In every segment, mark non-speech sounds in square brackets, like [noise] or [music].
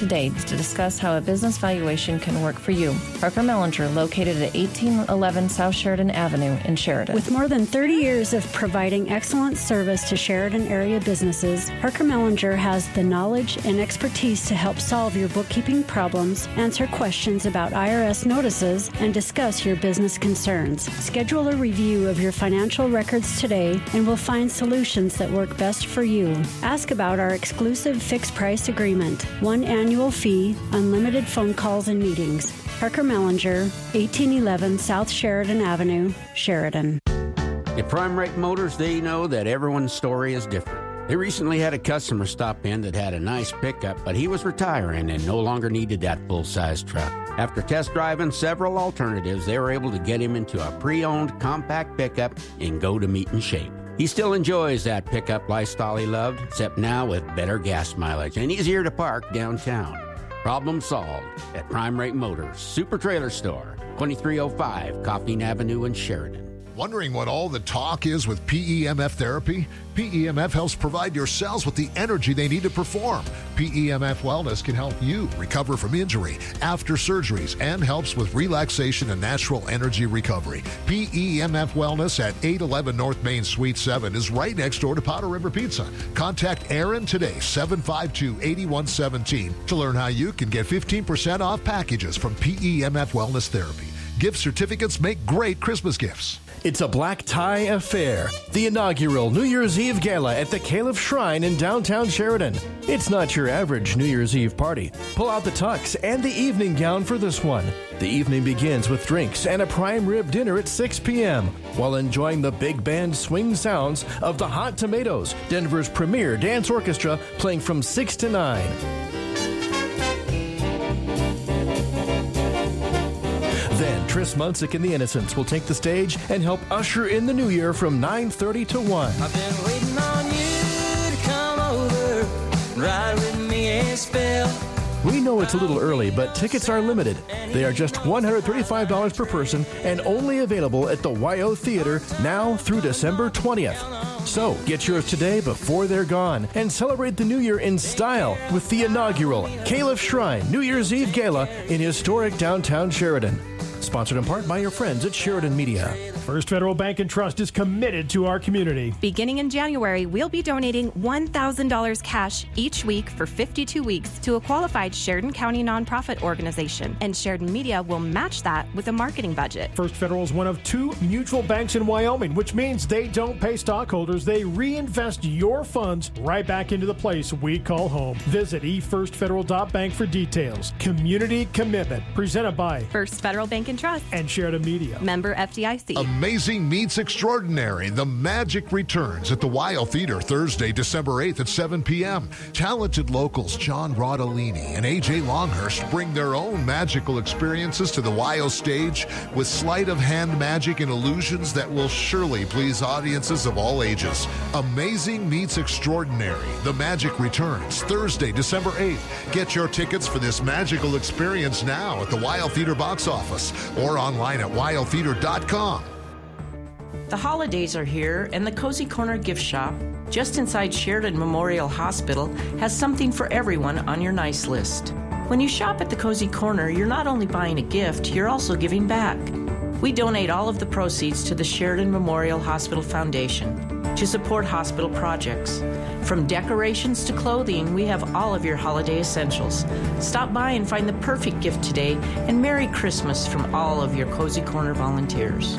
today to discuss how a business valuation can work for you. Parker Mellinger, located at 1811 South Sheridan Avenue in Sheridan. With more than 30 years of providing excellent service to Sheridan area businesses, Parker Mellinger has the knowledge and expertise to help solve your bookkeeping problems, answer questions about IRS notices, and discuss your business concerns. Schedule a review of your financial records today and we'll find solutions that work best for you. Ask about our exclusive fixed price agreement. One annual annual fee, unlimited phone calls and meetings. Parker Mellinger, 1811 South Sheridan Avenue, Sheridan. At Prime Rate Motors, they know that everyone's story is different. They recently had a customer stop in that had a nice pickup, but he was retiring and no longer needed that full size truck. After test driving several alternatives, they were able to get him into a pre owned compact pickup and go to meet in shape. He still enjoys that pickup lifestyle he loved, except now with better gas mileage and easier to park downtown. Problem solved at Prime Rate Motors, Super Trailer Store, 2305 Coffeen Avenue in Sheridan. Wondering what all the talk is with PEMF therapy? PEMF helps provide your cells with the energy they need to perform. PEMF Wellness can help you recover from injury after surgeries and helps with relaxation and natural energy recovery. PEMF Wellness at 811 North Main Suite 7 is right next door to Powder River Pizza. Contact Aaron today, 752 8117, to learn how you can get 15% off packages from PEMF Wellness Therapy. Gift certificates make great Christmas gifts. It's a black tie affair. The inaugural New Year's Eve gala at the Kalif Shrine in downtown Sheridan. It's not your average New Year's Eve party. Pull out the tux and the evening gown for this one. The evening begins with drinks and a prime rib dinner at 6 p.m. while enjoying the big band swing sounds of the Hot Tomatoes, Denver's premier dance orchestra, playing from 6 to 9. Tris Munsick and the Innocents will take the stage and help usher in the new year from 9.30 to 1. I've been waiting on you to come over ride with me a spell. We know it's a little early, but tickets are limited. They are just $135 per person and only available at the WYO Theater now through December 20th. So get yours today before they're gone and celebrate the new year in style with the inaugural Kalif Shrine New Year's Eve Gala in historic downtown Sheridan. Sponsored in part by your friends at Sheridan Media. First Federal Bank and Trust is committed to our community. Beginning in January, we'll be donating $1,000 cash each week for 52 weeks to a qualified Sheridan County nonprofit organization, and Sheridan Media will match that with a marketing budget. First Federal is one of two mutual banks in Wyoming, which means they don't pay stockholders. They reinvest your funds right back into the place we call home. Visit efirstfederal.bank for details. Community commitment presented by First Federal Bank and Trust and Sheridan Media. Member FDIC. Amazing Meets Extraordinary. The Magic returns at the WYO Theater Thursday, December 8th at 7 p.m. Talented locals John Rodolini and AJ Longhurst bring their own magical experiences to the WYO stage with sleight of hand magic and illusions that will surely please audiences of all ages. Amazing Meets Extraordinary. The Magic returns Thursday, December 8th. Get your tickets for this magical experience now at the WYO Theater box office or online at wyotheater.com. The holidays are here, and the Cozy Corner gift shop, just inside Sheridan Memorial Hospital, has something for everyone on your nice list. When you shop at the Cozy Corner, you're not only buying a gift, you're also giving back. We donate all of the proceeds to the Sheridan Memorial Hospital Foundation to support hospital projects. From decorations to clothing, we have all of your holiday essentials. Stop by and find the perfect gift today, and Merry Christmas from all of your Cozy Corner volunteers.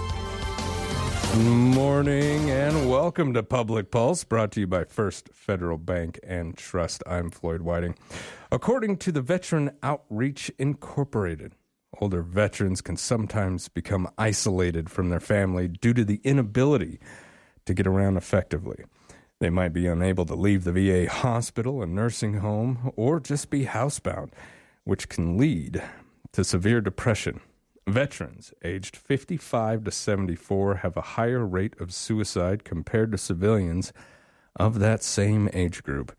Good morning and welcome to Public Pulse, brought to you by First Federal Bank and Trust. I'm Floyd Whiting. According to the Veteran Outreach Incorporated, older veterans can sometimes become isolated from their family due to the inability to get around effectively. They might be unable to leave the VA hospital and nursing home or just be housebound, which can lead to severe depression Veterans aged 55 to 74 have a higher rate of suicide compared to civilians of that same age group.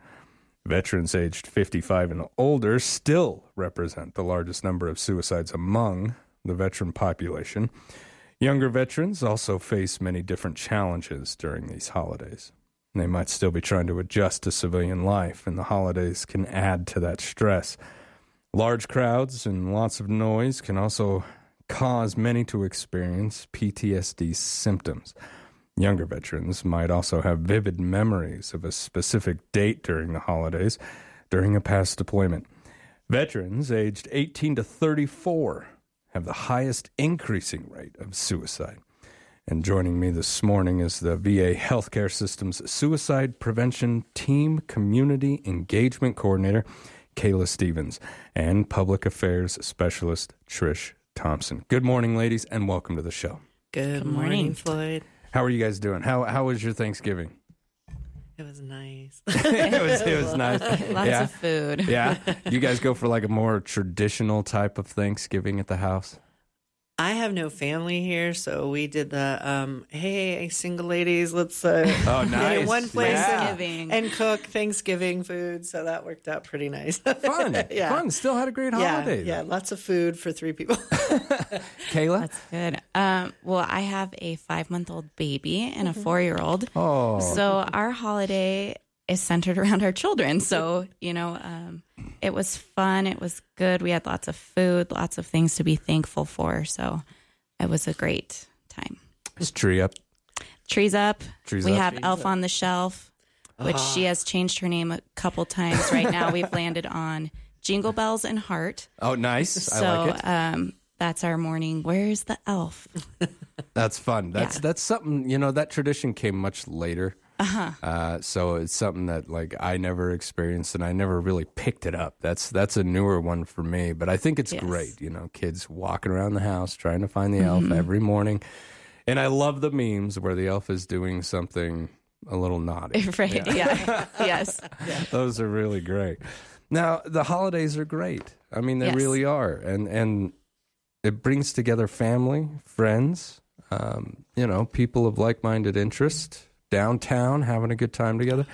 Veterans aged 55 and older still represent the largest number of suicides among the veteran population. Younger veterans also face many different challenges during these holidays. They might still be trying to adjust to civilian life, and the holidays can add to that stress. Large crowds and lots of noise can also cause many to experience PTSD symptoms. Younger veterans might also have vivid memories of a specific date during the holidays during a past deployment. Veterans aged 18 to 34 have the highest increasing rate of suicide. And joining me this morning is the VA Healthcare System's Suicide Prevention Team Community Engagement Coordinator, Kayla Stevens, and Public Affairs Specialist, Trish Thompson. Good morning, ladies, and welcome to the show. Good, morning, Floyd. How are you guys doing? How how was your Thanksgiving? It was nice. [laughs] [laughs] it was it was nice. Lots yeah. of food. yeah. [laughs] You guys go for like a more traditional type of Thanksgiving at the house? I have no family here, so we did the um, hey single ladies, let's uh, Oh, [laughs] get nice. in one place Yeah. And, and cook Thanksgiving food. So that worked out pretty nice. [laughs] Fun. yeah. Fun. Still had a great Yeah, holiday. yeah, lots of food for three people. [laughs] Kayla? That's good. Um, well, I have a five month old baby and a four year old. Oh. So our holiday is centered around our children. So, you know, um, it was fun. It was good. We had lots of food, lots of things to be thankful for. So it was a great time. Is tree up? Trees up. Trees up. we up. have Elf on the Shelf, which she has changed her name a couple times. Right now, we've [laughs] landed on Jingle Bells and Heart. Oh, nice. So I like it. um, that's our morning. Where's the elf? That's fun. That's yeah. that's something, you know, that tradition came much later. Uh-huh. so it's something that like I never experienced and I never really picked it up. That's that's a newer one for me, but I think it's Yes. great, you know, kids walking around the house trying to find the Mm-hmm. elf every morning. And I love the memes where the elf is doing something a little naughty. [laughs] right. Yeah. [laughs] yes. Those are really great. Now, the holidays are great. I mean, they Yes. really are. And and it brings together family, friends, um, you know, people of like-minded interest downtown having a good time together.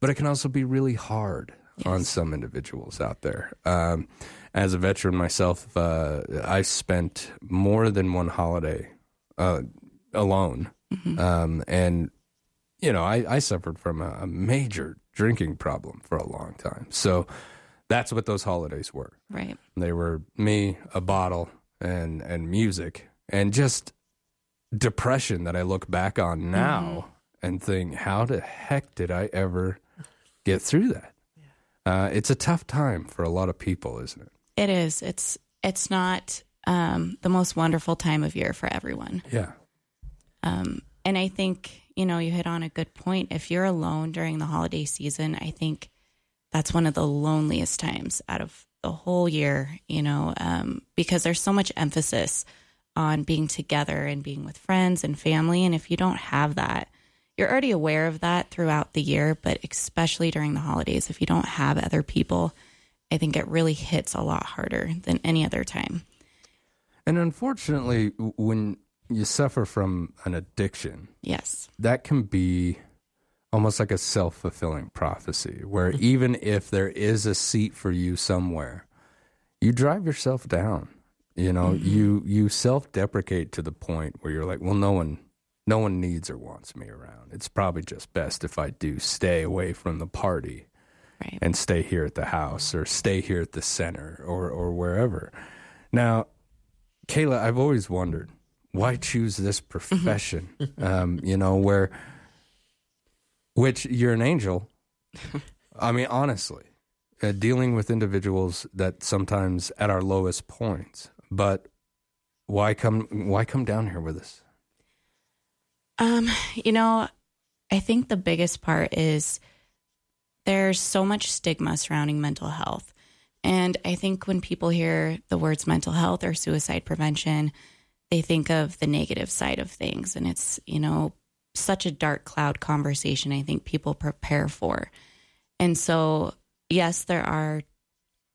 But it can also be really hard on some individuals out there. Um, as a veteran myself, uh, I spent more than one holiday uh, alone. Um, and you know, I, I suffered from a, a major drinking problem for a long time. So that's what those holidays were. Right. They were me, a bottle, and and music, and just depression that I look back on now and think, how the heck did I ever get through that? Uh, it's a tough time for a lot of people, isn't it? It is. It's it's not um, the most wonderful time of year for everyone. Yeah. Um, and I think you know you hit on a good point. If you're alone during the holiday season, I think that's one of the loneliest times out of the whole year. You know, um, because there's so much emphasis on being together and being with friends and family, and if you don't have that, you're already aware of that throughout the year, but especially during the holidays, if you don't have other people, I think it really hits a lot harder than any other time. And unfortunately, when you suffer from an addiction, Yes. that can be almost like a self fulfilling prophecy, where [laughs] even if there is a seat for you somewhere, you drive yourself down. You know, mm-hmm. you you self deprecate to the point where you're like, well, no one no one needs or wants me around. It's probably just best if I do stay away from the party Right. and stay here at the house or stay here at the center or or wherever. Now, Kayla, I've always wondered why choose this profession? um, you know, where which you're an angel. [laughs] I mean, honestly, uh, dealing with individuals that sometimes at our lowest points, but why come why come down here with us? Um, you know, I think the biggest part is there's so much stigma surrounding mental health. And I think when people hear the words mental health or suicide prevention, they think of the negative side of things. And it's, you know, such a dark cloud conversation I think people prepare for. And so, yes, there are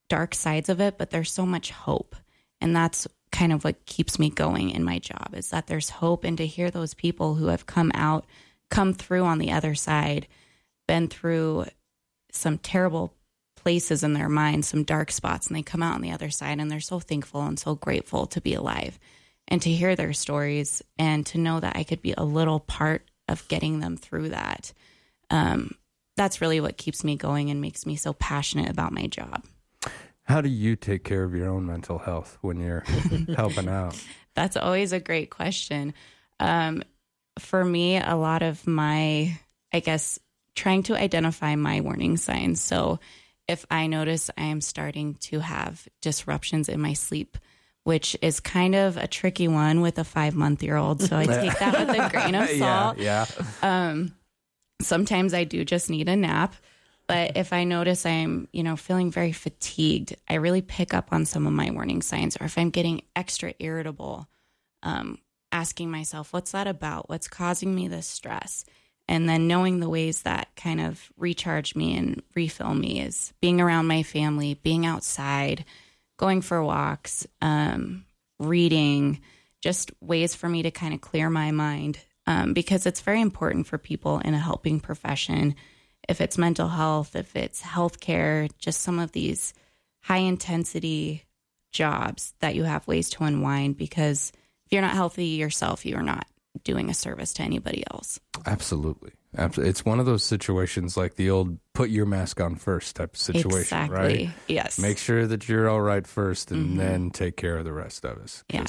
dark sides of it, but there's so much hope. And that's kind of what keeps me going in my job is that there's hope and to hear those people who have come out, come through on the other side, been through some terrible places in their mind, some dark spots, and they come out on the other side and they're so thankful and so grateful to be alive and to hear their stories and to know that I could be a little part of getting them through that. Um, that's really what keeps me going and makes me so passionate about my job. How do you take care of your own mental health when you're [laughs] helping out? That's always a great question. Um, for me, a lot of my, I guess, trying to identify my warning signs. So if I notice I am starting to have disruptions in my sleep, which is kind of a tricky one with a five month year old. So I take that with a grain of [laughs] salt. Yeah. yeah. Um, sometimes I do just need a nap. But if I notice I'm, you know, feeling very fatigued, I really pick up on some of my warning signs. Or if I'm getting extra irritable, um, asking myself, what's that about? What's causing me this stress? And then knowing the ways that kind of recharge me and refill me is being around my family, being outside, going for walks, um, reading, just ways for me to kind of clear my mind. Um, because it's very important for people in a helping profession if it's mental health, if it's healthcare, just some of these high intensity jobs that you have ways to unwind because if you're not healthy yourself, you are not doing a service to anybody else. Absolutely. Absolutely. It's one of those situations like the old put your mask on first type of situation, exactly. right? Yes. Make sure that you're all right first and mm-hmm. then take care of the rest of us. Yeah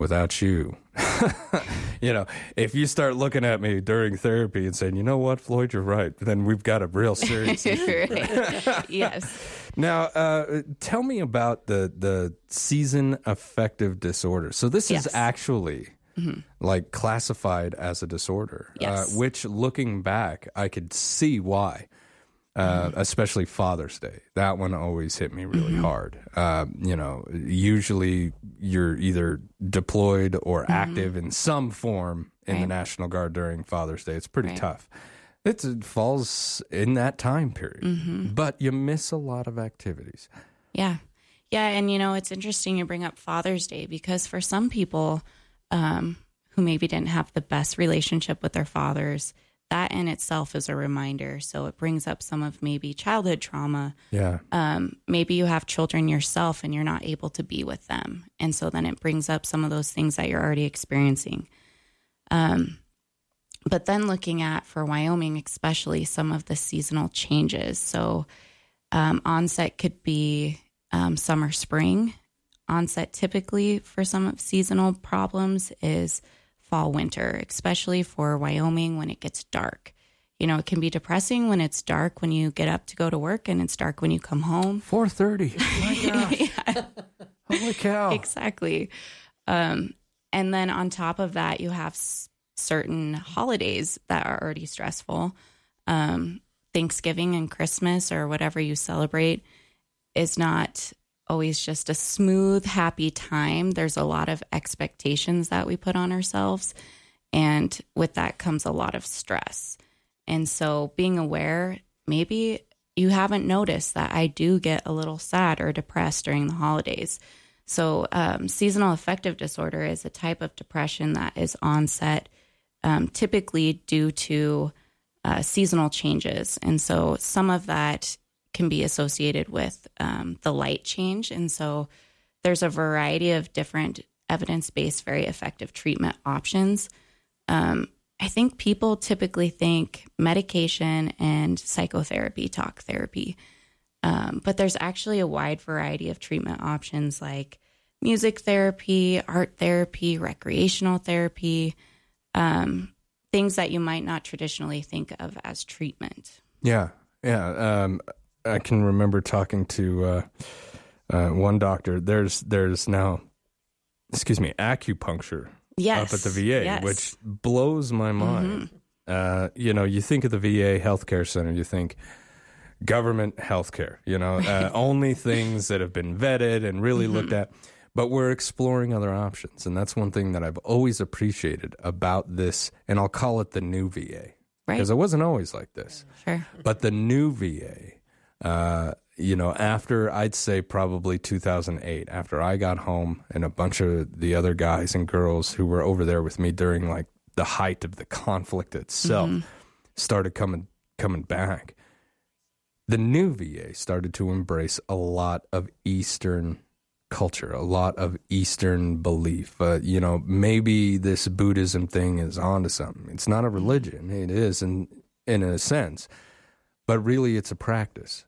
without you. [laughs] you know, if you start looking at me during therapy and saying, you know what, Floyd, you're right, then we've got a real [laughs] serious issue. [laughs] yes. Now, uh, tell me about the, the season affective disorder. So, this yes. is actually. Mm-hmm. Like classified as a disorder, yes. uh, which looking back, I could see why. Uh, especially Father's Day. That one always hit me really mm-hmm. hard. Uh, you know, usually you're either deployed or mm-hmm. active in some form in right. the National Guard during Father's Day. It's pretty right. tough. It's, it falls in that time period, mm-hmm. but you miss a lot of activities. Yeah. Yeah. And, you know, it's interesting you bring up Father's Day because for some people um, who maybe didn't have the best relationship with their fathers, that in itself is a reminder. So it brings up some of maybe childhood trauma. Yeah. Um, maybe you have children yourself and you're not able to be with them. And so then it brings up some of those things that you're already experiencing. Um, but then looking at for Wyoming, especially some of the seasonal changes. So um, onset could be um, summer, spring. Onset typically for some of seasonal problems is fall winter, especially for Wyoming when it gets dark. You know, it can be depressing when it's dark when you get up to go to work and it's dark when you come home. 4:30. My gosh. Holy cow. Exactly. Um, and then on top of that, you have s- certain holidays that are already stressful. Um, Thanksgiving and Christmas or whatever you celebrate is not always just a smooth, happy time. There's a lot of expectations that we put on ourselves. And with that comes a lot of stress. And so being aware, maybe you haven't noticed that I do get a little sad or depressed during the holidays. So, um, seasonal affective disorder is a type of depression that is onset um, typically due to uh, seasonal changes. And so, some of that can be associated with um, the light change. And so there's a variety of different evidence based, very effective treatment options. Um, I think people typically think medication and psychotherapy, talk therapy. Um, but there's actually a wide variety of treatment options like music therapy, art therapy, recreational therapy, um, things that you might not traditionally think of as treatment. Yeah. Yeah. Um, I can remember talking to uh, uh, one doctor. There's there's now, excuse me, acupuncture yes. up at the VA, yes. which blows my mind. Mm-hmm. Uh, you know, you think of the VA healthcare center, you think government healthcare. You know, uh, [laughs] only things that have been vetted and really mm-hmm. looked at. But we're exploring other options, and that's one thing that I've always appreciated about this. And I'll call it the new VA right? Because it wasn't always like this. Sure. But the new VA uh, you know, after I'd say probably 2008, after I got home and a bunch of the other guys and girls who were over there with me during like the height of the conflict itself Mhm. started coming coming back, the new VA started to embrace a lot of Eastern culture, a lot of Eastern belief. Uh, you know, maybe this Buddhism thing is onto something. It's not a religion. It is in in a sense, but really it's a practice.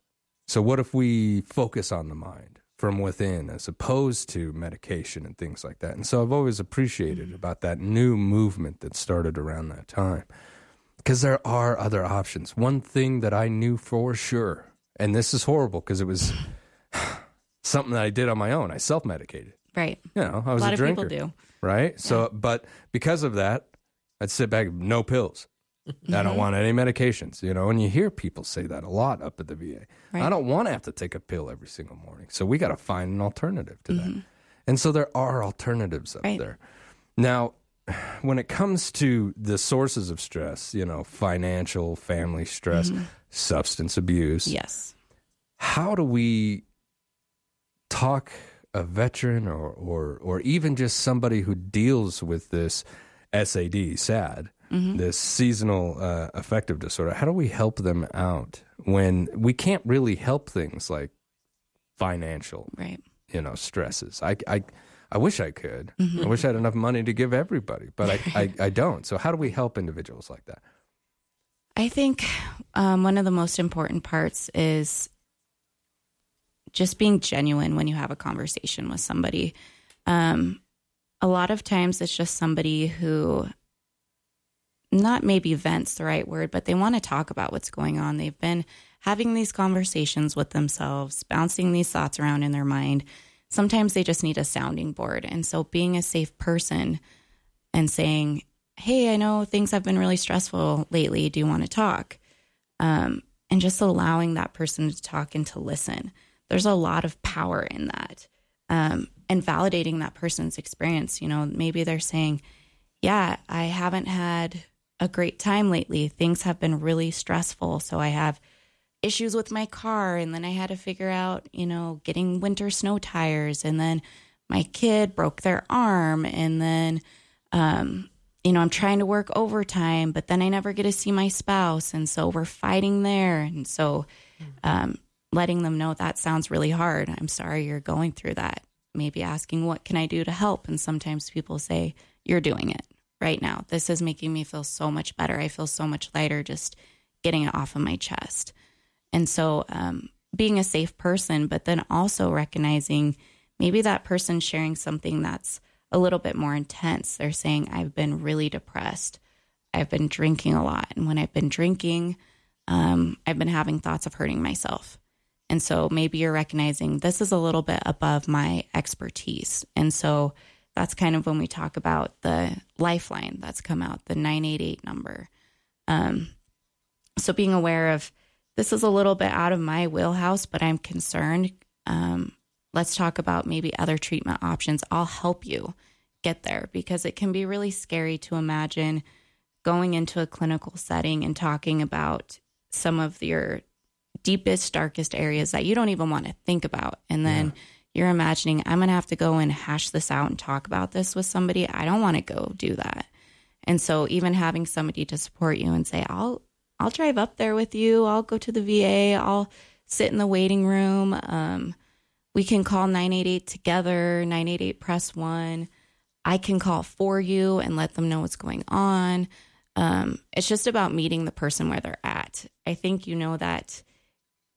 So what if we focus on the mind from within as opposed to medication and things like that? And so I've always appreciated mm-hmm. about that new movement that started around that time. Because there are other options. One thing that I knew for sure, and this is horrible because it was [sighs] something that I did on my own. I self medicated. Right. You know, I was a a, lot of drinker. people do. Right? So, but because of that, I'd sit back, no pills. I don't Mhm. want any medications, you know, and you hear people say that a lot up at the VA. Right. I don't want to have to take a pill every single morning. So we got to find an alternative to that. Mhm. And so there are alternatives up Right. there. Now, when it comes to the sources of stress, you know, financial, family stress, Mhm. substance abuse. Yes. How do we talk a veteran or, or, or even just somebody who deals with this SAD, SAD, Mhm. this seasonal uh, affective disorder? How do we help them out when we can't really help things like financial, right? You know, stresses. I, I, I wish I could. Mhm. I wish I had enough money to give everybody, but I, I, [laughs] I don't. So how do we help individuals like that? I think um, one of the most important parts is just being genuine when you have a conversation with somebody. Um, a lot of times it's just somebody who, not maybe vents the right word, but they want to talk about what's going on. They've been having these conversations with themselves, bouncing these thoughts around in their mind. Sometimes they just need a sounding board. And so being a safe person and saying, Hey, I know things have been really stressful lately. Do you want to talk? Um, and just allowing that person to talk and to listen. There's a lot of power in that. Um, and validating that person's experience. You know, maybe they're saying, Yeah, I haven't had a great time lately. Things have been really stressful. So I have issues with my car. And then I had to figure out, you know, getting winter snow tires. And then my kid broke their arm. And then, um, you know, I'm trying to work overtime, but then I never get to see my spouse. And so we're fighting there. And so, um, letting them know that sounds really hard. I'm sorry you're going through that. Maybe asking, what can I do to help? And sometimes people say, you're doing it right now. This is making me feel so much better. I feel so much lighter just getting it off of my chest. And so, um, being a safe person, but then also recognizing maybe that person sharing something that's a little bit more intense. They're saying, I've been really depressed. I've been drinking a lot. And when I've been drinking, um, I've been having thoughts of hurting myself. And so maybe you're recognizing this is a little bit above my expertise. And so that's kind of when we talk about the lifeline that's come out, the 988 number. Um, so being aware of this is a little bit out of my wheelhouse, but I'm concerned. Um, let's talk about maybe other treatment options. I'll help you get there because it can be really scary to imagine going into a clinical setting and talking about some of your deepest, darkest areas that you don't even want to think about. And then you're imagining, I'm going to have to go and hash this out and talk about this with somebody. I don't want to go do that. And so even having somebody to support you and say, I'll, I'll drive up there with you. I'll go to the VA. I'll sit in the waiting room. Um, we can call 988 together, 988 press one. I can call for you and let them know what's going on. Um, it's just about meeting the person where they're at. I think you know that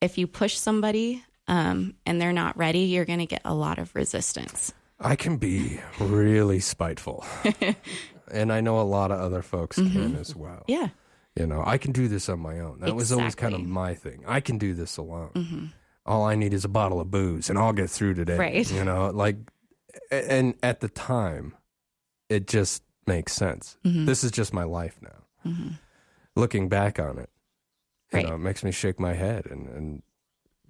if you push somebody um, and they're not ready, you're going to get a lot of resistance. I can be really spiteful. [laughs] and I know a lot of other folks can Mhm. as well. Yeah. You know, I can do this on my own. That was always kind of my thing. I can do this alone. Mhm. All I need is a bottle of booze and I'll get through today. Right. You know, like, and at the time, it just makes sense. Mhm. This is just my life now. Mhm. Looking back on it, you Right. know, it makes me shake my head and, and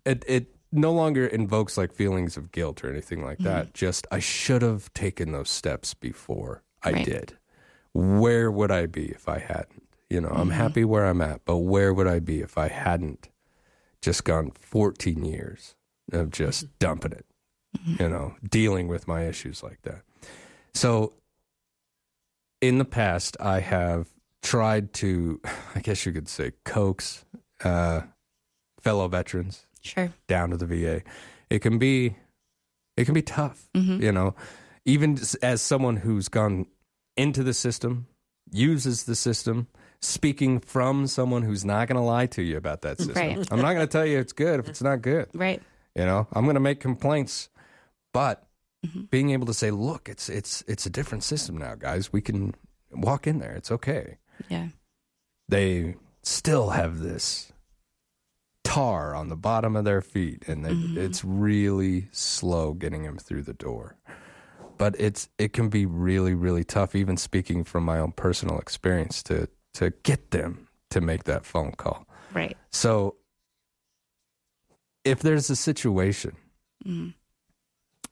it, it no longer invokes like feelings of guilt or anything like that. Just, I should have taken those steps before I Right. did. Where would I be if I hadn't? You know, I'm Mhm. happy where I'm at, but where would I be if I hadn't just gone 14 years of just dumping it, you know, dealing with my issues like that. So in the past, I have tried to, [sighs] I guess you could say, coax uh, fellow veterans Sure. down to the VA. It can be, it can be tough, Mhm. you know, even as someone who's gone into the system, uses the system, speaking from someone who's not going to lie to you about that system. Right. I'm not going to tell you it's good if it's not good. Right. You know, I'm going to make complaints, but Mm-hmm. being able to say, "Look, it's it's it's a different system now, guys. We can walk in there. It's okay." Yeah. They still have this tar on the bottom of their feet, and they, Mm-hmm. it's really slow getting them through the door. But it's it can be really really tough, even speaking from my own personal experience, to to get them to make that phone call. Right. So, if there's a situation Mhm.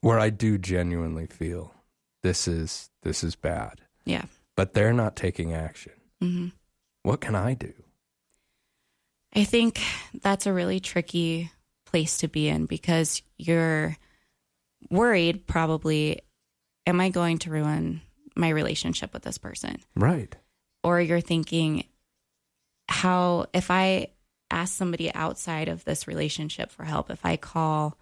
where I do genuinely feel this is this is bad, Yeah. but they're not taking action, hmm what can I do? I think that's a really tricky place to be in because you're worried probably am I going to ruin my relationship with this person? Right. Or you're thinking how if I ask somebody outside of this relationship for help, if I call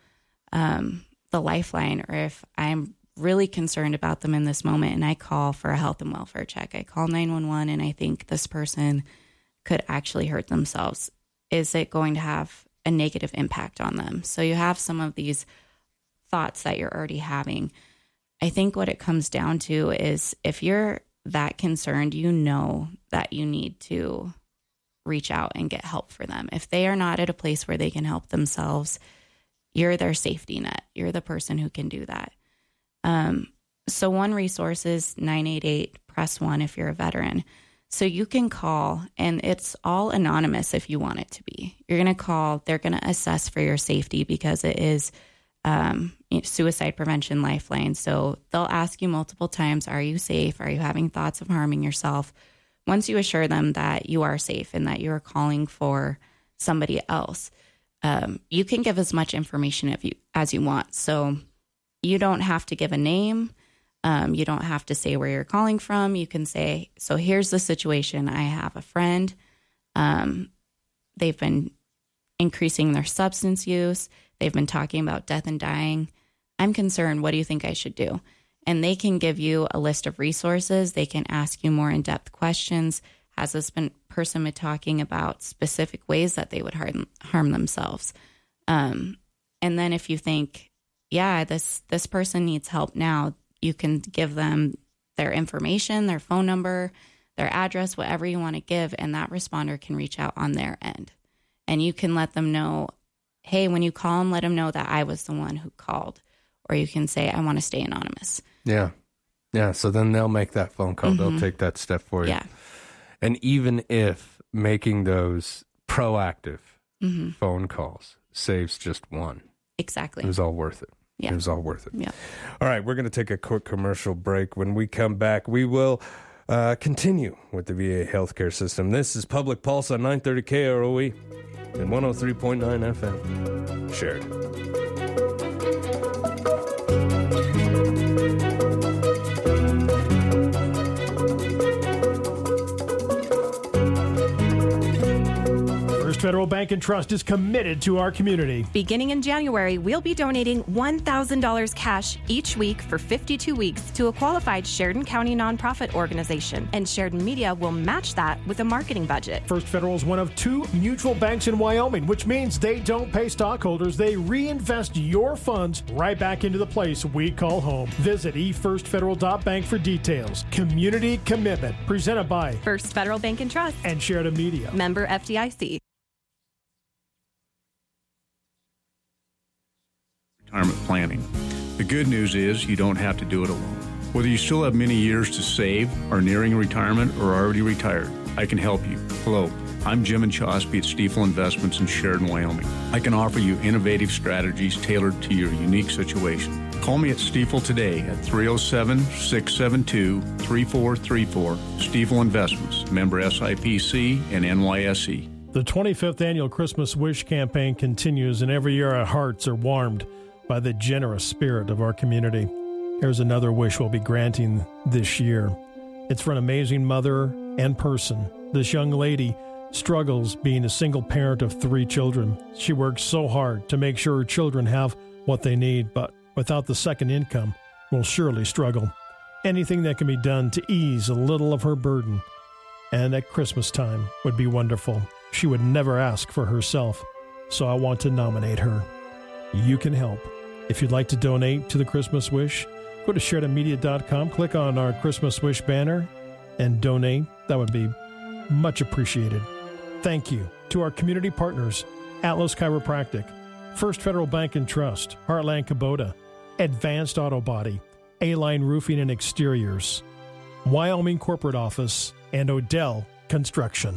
um, the lifeline or if I'm really concerned about them in this moment and I call for a health and welfare check, I call 911 and I think this person could actually hurt themselves, is it going to have a negative impact on them? So you have some of these thoughts that you're already having. I think what it comes down to is if you're that concerned, you know that you need to reach out and get help for them. If they are not at a place where they can help themselves, you're their safety net. You're the person who can do that. Um, so, one resource is 988 press one if you're a veteran. So, you can call, and it's all anonymous if you want it to be. You're going to call, they're going to assess for your safety because it is um, suicide prevention lifeline. So, they'll ask you multiple times Are you safe? Are you having thoughts of harming yourself? Once you assure them that you are safe and that you're calling for somebody else, um, you can give as much information if you, as you want. So, you don't have to give a name. Um, you don't have to say where you're calling from. You can say, So here's the situation. I have a friend. Um, they've been increasing their substance use. They've been talking about death and dying. I'm concerned. What do you think I should do? And they can give you a list of resources. They can ask you more in depth questions. Has this been, person been talking about specific ways that they would harm, harm themselves? Um, and then if you think, yeah, this this person needs help now, you can give them their information, their phone number, their address, whatever you want to give, and that responder can reach out on their end. And you can let them know, hey, when you call them, let them know that I was the one who called. Or you can say, I want to stay anonymous. Yeah. Yeah. So then they'll make that phone call. They'll Mhm. take that step for you. Yeah. And even if making those proactive Mhm. phone calls saves just one, Exactly. it was all worth it. Yeah. It was all worth it. Yeah. All right. We're going to take a quick commercial break. When we come back, we will uh, continue with the VA healthcare system. This is Public Pulse on 930 KROE and 103.9 FM. Shared. Federal Bank and Trust is committed to our community. Beginning in January, we'll be donating $1,000 cash each week for 52 weeks to a qualified Sheridan County nonprofit organization, and Sheridan Media will match that with a marketing budget. First Federal is one of two mutual banks in Wyoming, which means they don't pay stockholders. They reinvest your funds right back into the place we call home. Visit efirstfederal.bank for details. Community commitment presented by First Federal Bank and Trust and Sheridan Media. Member FDIC. Retirement planning. The good news is you don't have to do it alone. Whether you still have many years to save, are nearing retirement, or already retired, I can help you. Hello, I'm Jim and Chosby at Stifel Investments in Sheridan, Wyoming. I can offer you innovative strategies tailored to your unique situation. Call me at Stifel today at 307 672 3434. Stifel Investments, member SIPC and NYSE. The 25th annual Christmas Wish campaign continues, and every year our hearts are warmed by the generous spirit of our community. Here's another wish we'll be granting this year. It's for an amazing mother and person. This young lady struggles being a single parent of three children. She works so hard to make sure her children have what they need, but without the second income, will surely struggle. Anything that can be done to ease a little of her burden and at Christmas time would be wonderful. She would never ask for herself, so I want to nominate her. You can help. If you'd like to donate to the Christmas Wish, go to sheridanmedia.com, click on our Christmas Wish banner, and donate. That would be much appreciated. Thank you to our community partners Atlas Chiropractic, First Federal Bank and Trust, Heartland Kubota, Advanced Auto Body, A Line Roofing and Exteriors, Wyoming Corporate Office, and Odell Construction.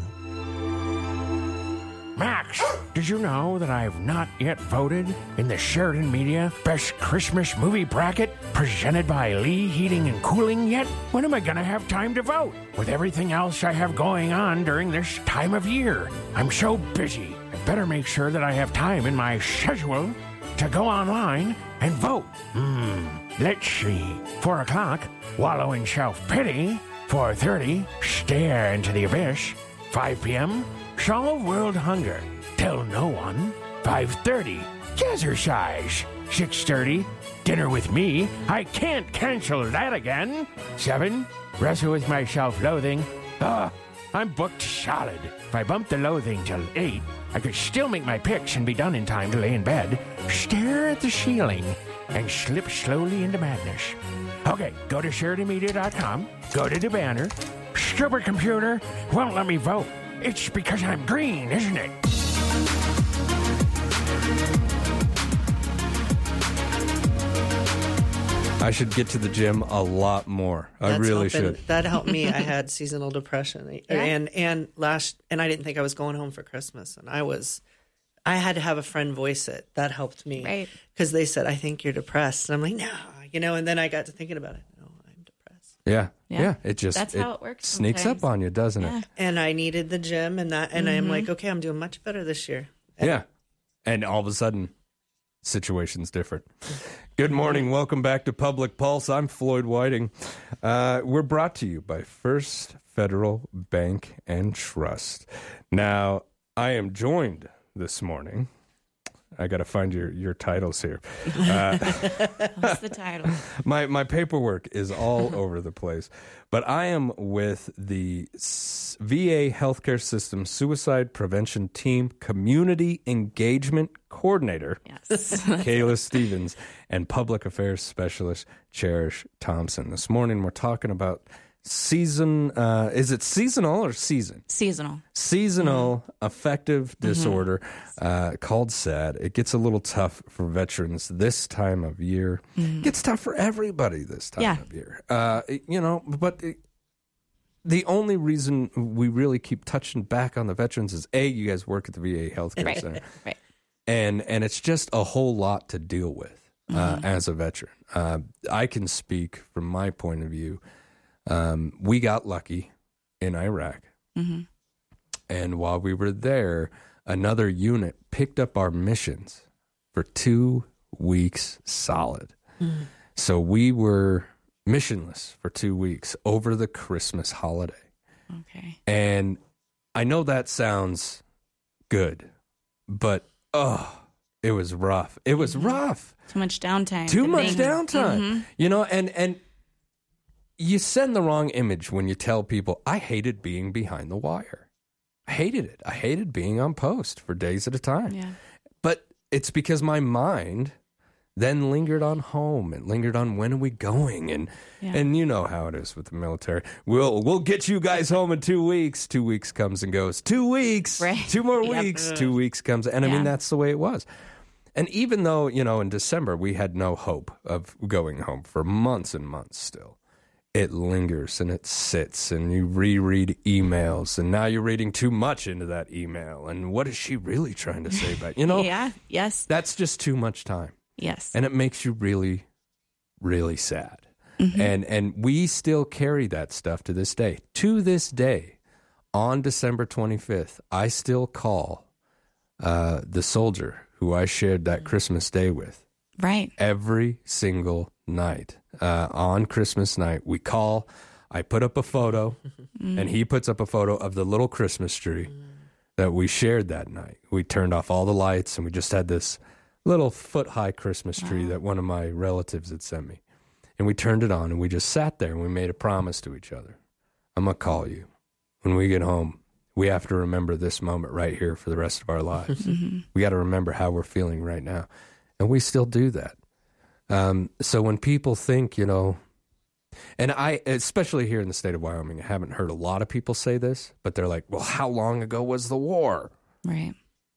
Max, did you know that I have not yet voted in the Sheridan Media Best Christmas Movie Bracket presented by Lee Heating and Cooling yet? When am I going to have time to vote? With everything else I have going on during this time of year, I'm so busy. I better make sure that I have time in my schedule to go online and vote. Hmm, let's see. 4 o'clock, wallow in self-pity. 4.30, stare into the abyss. 5 p.m., solve world hunger. Tell no one. 5.30, jazzercise. 6.30, dinner with me. I can't cancel that again. 7, wrestle with my self-loathing. Ah, I'm booked solid. If I bump the loathing till 8, I could still make my picks and be done in time to lay in bed, stare at the ceiling, and slip slowly into madness. Okay, go to SheridanMedia.com, go to the banner. Stupid computer won't let me vote. It's because I'm green, isn't it? I should get to the gym a lot more. I That's really helping- should. That helped me. I [laughs] had seasonal depression, Yeah. and and last, and I didn't think I was going home for Christmas, and I was. I had to have a friend voice it. That helped me, Right. Because they said, "I think you're depressed," and I'm like, "No," you know. And then I got to thinking about it, Yeah. yeah. Yeah. It just That's how it works sneaks sometimes. up on you, doesn't it? and I needed the gym, and that, and I'm Mhm. like, okay, I'm doing much better this year. Yeah. And all of a sudden, situation's different. Good morning. Welcome back to Public Pulse. I'm Floyd Whiting. Uh, we're brought to you by First Federal Bank and Trust. Now, I am joined this morning. I got to find your, your titles here. [laughs] Uh, What's the title? [laughs] my my paperwork is all [laughs] over the place, but I am with the VA Healthcare System Suicide Prevention Team Community Engagement Coordinator, yes, Kayla Stevens, and Public Affairs Specialist Cherish Thompson. This morning we're talking about season. Uh, is it seasonal or season? Seasonal. Seasonal affective disorder uh, called SAD. It gets a little tough for veterans this time of year. Mhm. Gets tough for everybody this time Yeah. of year. Uh, you know, but it, the only reason we really keep touching back on the veterans is a you guys work at the VA Healthcare Right, Center, [laughs] right. and and it's just a whole lot to deal with uh, Mhm. as a veteran. Uh, I can speak from my point of view. Um, we got lucky in Iraq. hmm And while we were there, another unit picked up our missions for two weeks solid. Mm. So we were missionless for two weeks over the Christmas holiday. Okay. And I know that sounds good, but oh, it was rough. It was rough. Too much downtime. Too much downtime. Mhm. You know, and and you send the wrong image when you tell people I hated being behind the wire. I hated it. I hated being on post for days at a time. Yeah. But it's because my mind then lingered on home and lingered on when are we going and Yeah. and you know how it is with the military. We'll we'll get you guys home in 2 weeks. 2 weeks comes and goes. 2 weeks. Right. 2 more Yep. weeks. 2 weeks comes and I mean that's the way it was. And even though, you know, in December we had no hope of going home for months and months still, it lingers and it sits and you reread emails and now you're reading too much into that email. And what is she really trying to say about, you know? [laughs] Yeah. Yes. That's just too much time. Yes. And it makes you really, really sad. Mhm. And and we still carry that stuff to this day. To this day, on December 25th, I still call uh, the soldier who I shared that Christmas day with. Right. Every single night. Uh, on Christmas night, we call. I put up a photo, and he puts up a photo of the little Christmas tree that we shared that night. We turned off all the lights, and we just had this little foot high Christmas tree that one of my relatives had sent me. And we turned it on, and we just sat there, and we made a promise to each other. I'm going to call you when we get home. We have to remember this moment right here for the rest of our lives. [laughs] Mhm. We got to remember how we're feeling right now. And we still do that. Um, so when people think, you know, and I, especially here in the state of Wyoming, I haven't heard a lot of people say this, but they're like, well, how long ago was the war? Right.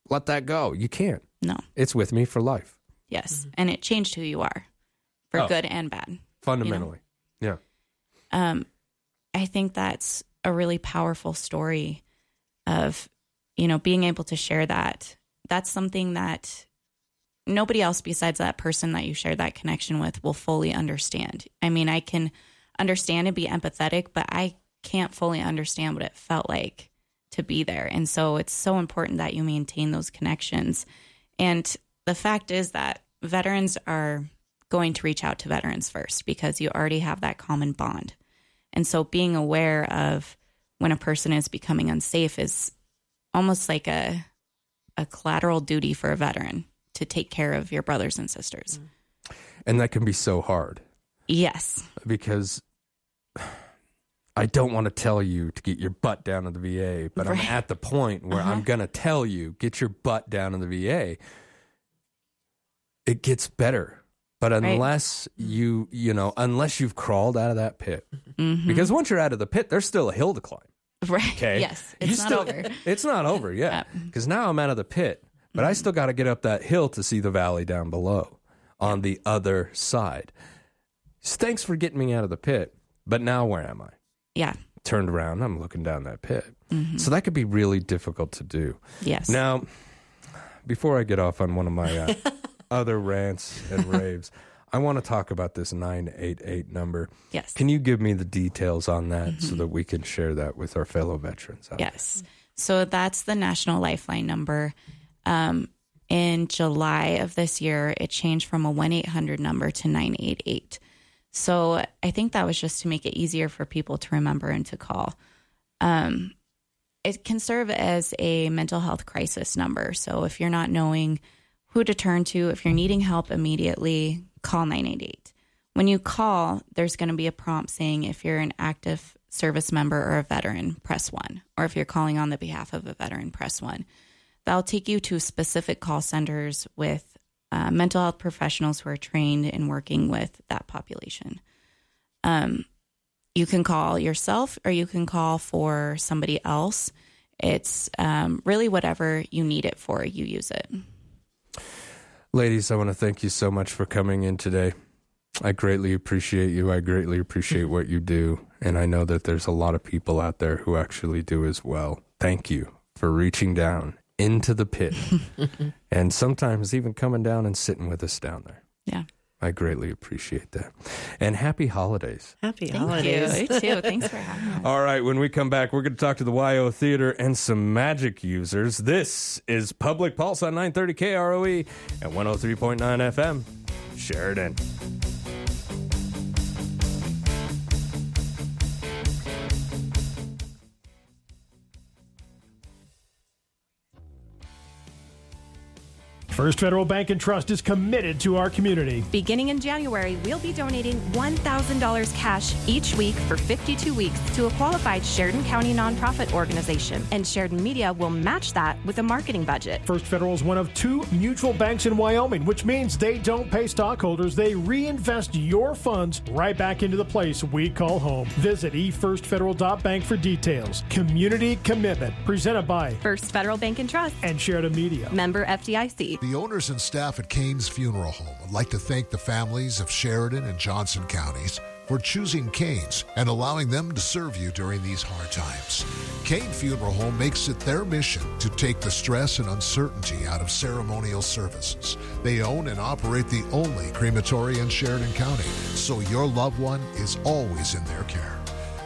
Let that go. You can't. No. It's with me for life, Yes. And it changed who you are for Oh. good and bad. fundamentally. Yeah. um, I think that's a really powerful story of, you know, being able to share that. That's something that nobody else besides that person that you share that connection with will fully understand. I mean, I can understand and be empathetic, but I can't fully understand what it felt like to be there. And so it's so important that you maintain those connections. And the fact is that veterans are going to reach out to veterans first because you already have that common bond. And so being aware of when a person is becoming unsafe is almost like a a collateral duty for a veteran to take care of your brothers and sisters. And that can be so hard Yes. because I don't want to tell you to get your butt down to the VA, but I'm at the point where I'm Uh-huh. going to tell you, get your butt down to the VA. It gets better. But Right. unless you, you know, unless you've crawled out of that pit, Mhm. because once you're out of the pit, there's still a hill to climb. Right. Okay. Yes. You It's not still- over. [laughs] It's not over yet. Because now I'm out of the pit, but I still got to get up that hill to see the valley down below on the other side. Thanks for getting me out of the pit. But now where am I? Yeah. Turned around, I'm looking down that pit. Mhm. So that could be really difficult to do. Yes. Now, before I get off on one of my uh, [laughs] other rants and raves, I want to talk about this 988 number. Yes. Can you give me the details on that so that we can share that with our fellow veterans? out Yes. So that's the National Lifeline number. Um, in July of this year, it changed from a 1 800 number to 988. So I think that was just to make it easier for people to remember and to call. Um, it can serve as a mental health crisis number. So if you're not knowing who to turn to, if you're needing help immediately, call 988. When you call, there's going to be a prompt saying if you're an active service member or a veteran, press one. Or if you're calling on the behalf of a veteran, press one. That'll take you to specific call centers with uh, mental health professionals who are trained in working with that population. Um, you can call yourself or you can call for somebody else. It's um, really whatever you need it for, you use it. Ladies, I want to thank you so much for coming in today. I greatly appreciate you. I greatly appreciate what you do. And I know that there's a lot of people out there who actually do as well. Thank you for reaching down into the pit [laughs] and sometimes even coming down and sitting with us down there. Yeah. I greatly appreciate that. And happy holidays. Happy Thank holidays. you. You too. [laughs] Thanks for having me. All right, when we come back, we're going to talk to the WYO Theater and some magic users. This is Public Pulse on 930 KROE and 103.9 FM, Sheridan. First Federal Bank and Trust is committed to our community. Beginning in January, we'll be donating $1,000 cash each week for 52 weeks to a qualified Sheridan County nonprofit organization. And Sheridan Media will match that with a marketing budget. First Federal is one of two mutual banks in Wyoming, which means they don't pay stockholders. They reinvest your funds right back into the place we call home. Visit efirstfederal.bank for details. Community commitment presented by First Federal Bank and Trust and Sheridan Media. Member FDIC. The owners and staff at Kane's Funeral Home would like to thank the families of Sheridan and Johnson counties for choosing Kane's and allowing them to serve you during these hard times. Kane Funeral Home makes it their mission to take the stress and uncertainty out of ceremonial services. They own and operate the only crematory in Sheridan County, so your loved one is always in their care.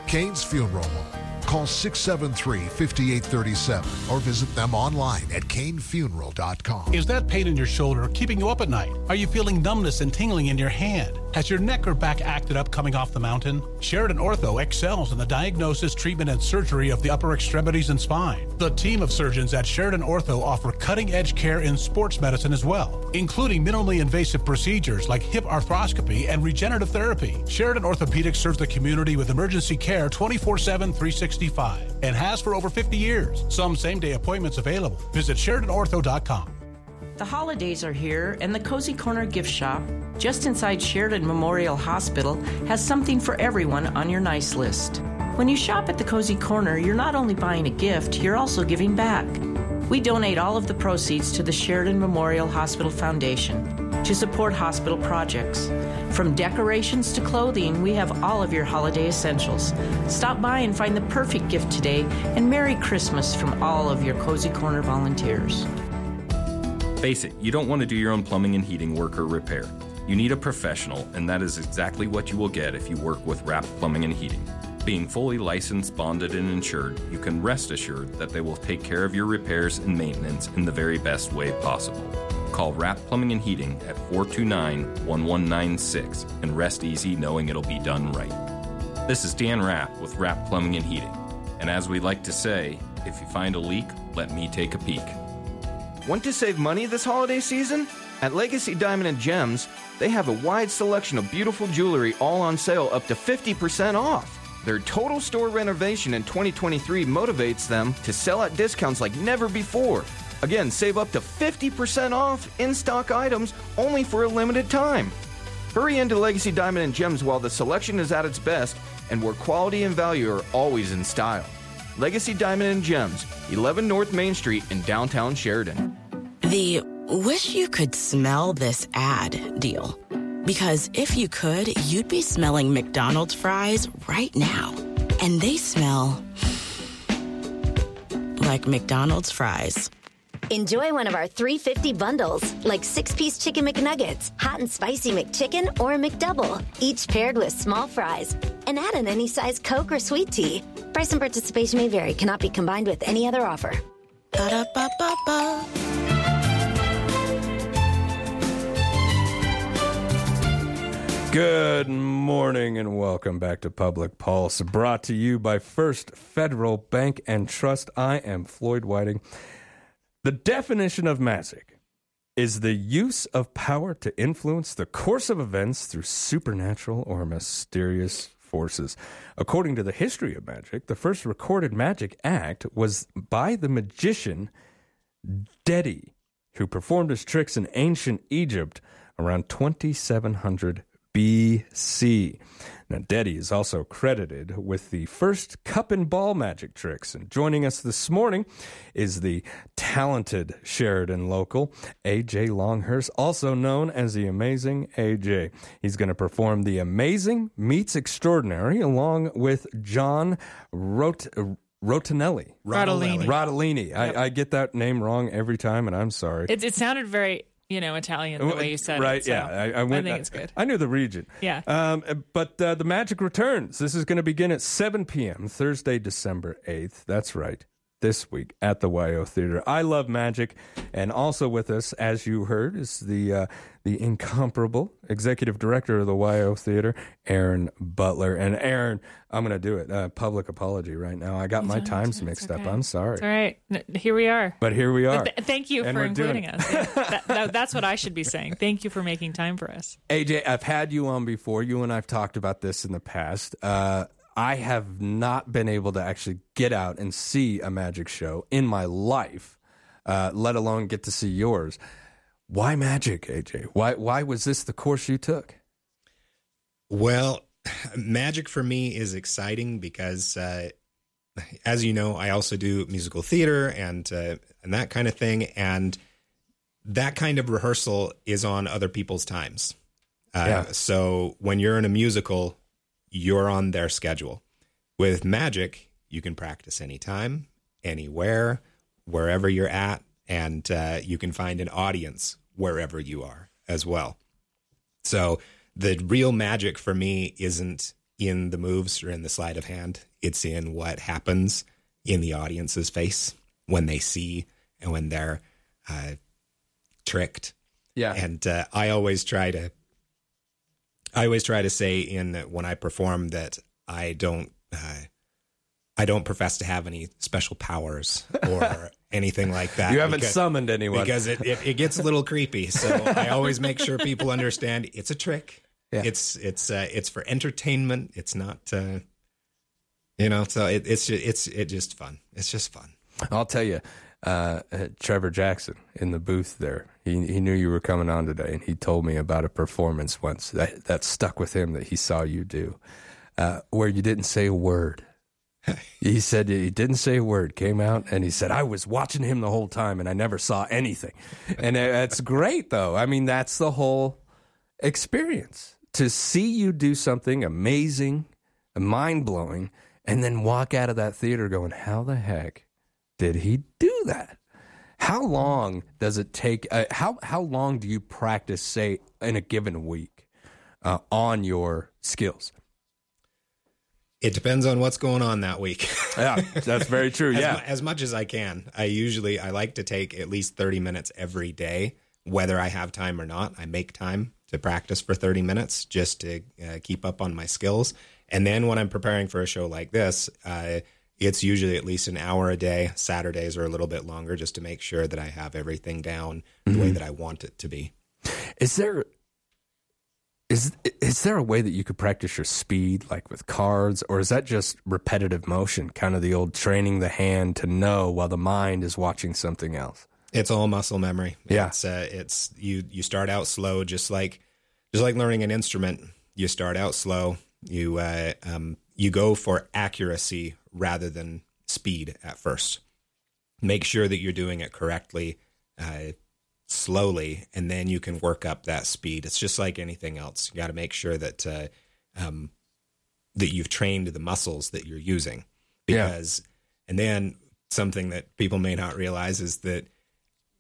Kane's Funeral Home. Call 673 5837 or visit them online at kanefuneral.com. Is that pain in your shoulder keeping you up at night? Are you feeling numbness and tingling in your hand? Has your neck or back acted up coming off the mountain? Sheridan Ortho excels in the diagnosis, treatment, and surgery of the upper extremities and spine. The team of surgeons at Sheridan Ortho offer cutting edge care in sports medicine as well, including minimally invasive procedures like hip arthroscopy and regenerative therapy. Sheridan Orthopedics serves the community with emergency care 24 7, 365 and has for over 50 years. Some same day appointments available. Visit SheridanOrtho.com. The holidays are here, and the Cozy Corner gift shop, just inside Sheridan Memorial Hospital, has something for everyone on your nice list. When you shop at the Cozy Corner, you're not only buying a gift, you're also giving back. We donate all of the proceeds to the Sheridan Memorial Hospital Foundation to support hospital projects. From decorations to clothing, we have all of your holiday essentials. Stop by and find the perfect gift today, and Merry Christmas from all of your Cozy Corner volunteers. Face it, you don't want to do your own plumbing and heating work or repair. You need a professional, and that is exactly what you will get if you work with Rapp Plumbing and Heating. Being fully licensed, bonded, and insured, you can rest assured that they will take care of your repairs and maintenance in the very best way possible. Call Rapp Plumbing and Heating at 429 1196 and rest easy knowing it'll be done right. This is Dan Rapp with Rapp Plumbing and Heating. And as we like to say, if you find a leak, let me take a peek. Want to save money this holiday season? At Legacy Diamond and Gems, they have a wide selection of beautiful jewelry all on sale up to 50% off. Their total store renovation in 2023 motivates them to sell at discounts like never before. Again, save up to 50% off in stock items only for a limited time. Hurry into Legacy Diamond and Gems while the selection is at its best and where quality and value are always in style. Legacy Diamond and Gems, 11 North Main Street in downtown Sheridan. The wish you could smell this ad deal. Because if you could, you'd be smelling McDonald's fries right now. And they smell like McDonald's fries. Enjoy one of our 350 bundles, like six piece chicken McNuggets, hot and spicy McChicken, or a McDouble, each paired with small fries. And add in any size Coke or sweet tea. Price and participation may vary, cannot be combined with any other offer. Ba-da-ba-ba-ba. Good morning and welcome back to Public Pulse, brought to you by First Federal Bank and Trust. I am Floyd Whiting. The definition of magic is the use of power to influence the course of events through supernatural or mysterious forces. According to the history of magic, the first recorded magic act was by the magician Dedi, who performed his tricks in ancient Egypt around 2700 BC. Now, Dedi is also credited with the first cup and ball magic tricks. And joining us this morning is the talented Sheridan local, AJ Longhurst, also known as the Amazing AJ. He's going to perform The Amazing Meets Extraordinary along with John Rot. Rotinelli. Rodolini. Rodolini. Yep. I, I get that name wrong every time, and I'm sorry. It, it sounded very, you know, Italian the way you said right, it. so yeah. I, I, went, think it's good. I knew the region. Yeah. Um, but uh, the magic returns. This is going to begin at 7 p.m. Thursday, December 8th. That's right. This week at the WYO Theater. I love magic, and also with us, as you heard, is the uh, the incomparable executive director of the WYO Theater, Aaron Butler. And Aaron, I'm going to do it. Uh, public apology right now. I got my times mixed up. I'm sorry. It's all right. Here we are. But here we are. Th- thank you And for we're doing including us. [laughs] Yeah, that, that- that's what I should be saying. Thank you for making time for us. AJ, I've had you on before. You and I've talked about this in the past. Uh, I have not been able to actually get out and see a magic show in my life, uh, let alone get to see yours. Why magic, AJ? Why why was this the course you took? Well, [sighs] magic for me is exciting because, uh, as you know, I also do musical theater and uh, and that kind of thing, and that kind of rehearsal is on other people's times. Uh, Yeah. So when you're in a musical, you're on their schedule. With magic, you can practice anytime, anywhere, wherever you're at, and uh, you can find an audience wherever you are as well. So the real magic for me isn't in the moves or in the sleight of hand. It's in what happens in the audience's face when they see and when they're uh, tricked. Yeah. And uh, I always try to, I always try to say in when I perform that I don't, uh, I don't profess to have any special powers or [laughs] anything like that. You haven't summoned anyone. because it, it, it gets a little creepy. So I [laughs] always make sure people understand it's a trick. Yeah. It's it's uh, it's for entertainment. It's not, uh, you know. So it, it's it's it just fun. It's just fun. I'll tell you, uh, uh, Trevor Jackson in the booth there, he, he knew you were coming on today, and he told me about a performance once that, that stuck with him that he saw you do, uh, where you didn't say a word. [laughs] he said he didn't say a word, came out, and he said, I was watching him the whole time, and I never saw anything. [laughs] And uh, that's great, though. I mean, that's the whole experience to see you do something amazing, mind blowing, and then walk out of that theater going, How the heck did he do that? How long does it take? Uh, how how long do you practice, say, in a given week, uh, on your skills? It depends on what's going on that week. [laughs] Yeah, that's very true. as, Yeah. mu- as much as I can. I usually I like to take at least thirty minutes every day, whether I have time or not. I make time to practice for thirty minutes just to uh, keep up on my skills. And then when I'm preparing for a show like this, uh, it's usually at least an hour a day. Saturdays are a little bit longer, just to make sure that I have everything down the way Mhm. that I want it to be. Is there is is there a way that you could practice your speed like with cards or is that just repetitive motion kind of the old training the hand to know while the mind is watching something else It's all muscle memory. Yeah. It's uh, it's you you start out slow, just like just like learning an instrument. You start out slow. You uh, um, you go for accuracy rather than speed at first. Make sure that you're doing it correctly, uh, slowly, and then you can work up that speed. It's just like anything else. You got to make sure that uh, um, that you've trained the muscles that you're using Yeah. because and then something that people may not realize is that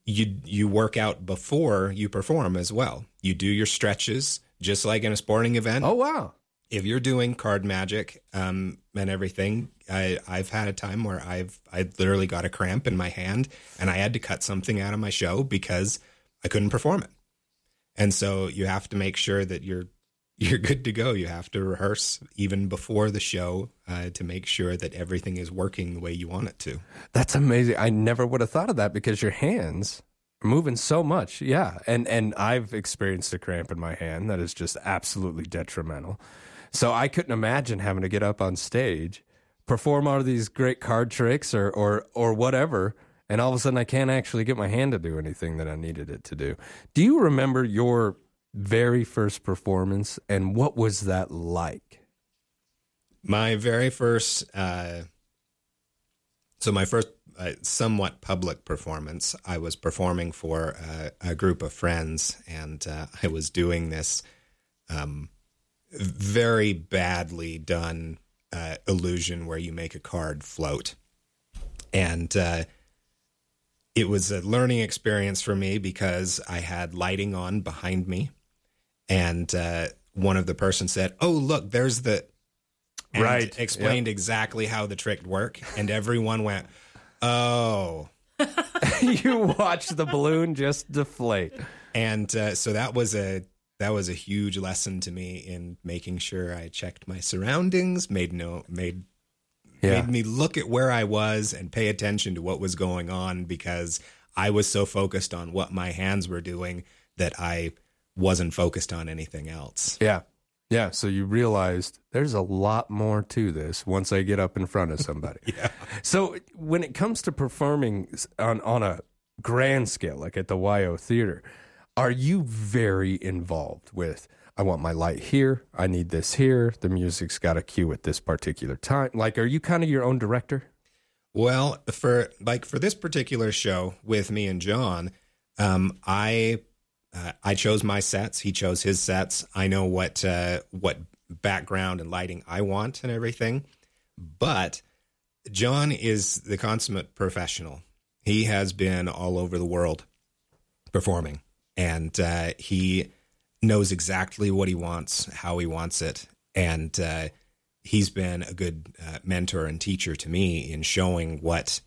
you you work out before you perform as well. You do your stretches just like in a sporting event. Oh wow. If you're doing card magic um, and everything, I, I've had a time where I've I literally got a cramp in my hand and I had to cut something out of my show because I couldn't perform it. And so you have to make sure that you're [laughs] you're good to go. You have to rehearse even before the show uh, to make sure that everything is working the way you want it to. That's amazing. I never would have thought of that because your hands are moving so much. Yeah. And and I've experienced a cramp in my hand that is just absolutely detrimental. So I couldn't imagine having to get up on stage, perform all of these great card tricks or or or whatever, and all of a sudden I can't actually get my hand to do anything that I needed it to do. Do you remember your very first performance and what was that like? My very first, uh, so my first uh, somewhat public performance, I was performing for uh, a group of friends, and uh, I was doing this um, very badly done uh, illusion where you make a card float, and uh, it was a learning experience for me because I had lighting on behind me, and uh, one of the persons said, "Oh, look, there's the." Right. Explained exactly how the trick worked, and everyone went, "Oh." [laughs] you watched the balloon just deflate, and uh, so that was a that was a huge lesson to me in making sure I checked my surroundings, made no made Yeah. made me look at where I was and pay attention to what was going on because I was so focused on what my hands were doing that I wasn't focused on anything else. Yeah. Yeah. So you realized there's a lot more to this once I get up in front of somebody. [laughs] yeah. So when it comes to performing on, on a grand scale, like at the WYO Theater, are you very involved with, I want my light here, I need this here, the music's got a cue at this particular time? Like, are you kind of your own director? Well, for like for this particular show with me and John, um, I uh, I chose my sets. He chose his sets. I know what uh, what background and lighting I want and everything. But John is the consummate professional. He has been all over the world performing, and uh, he knows exactly what he wants, how he wants it, and uh, he's been a good uh, mentor and teacher to me in showing what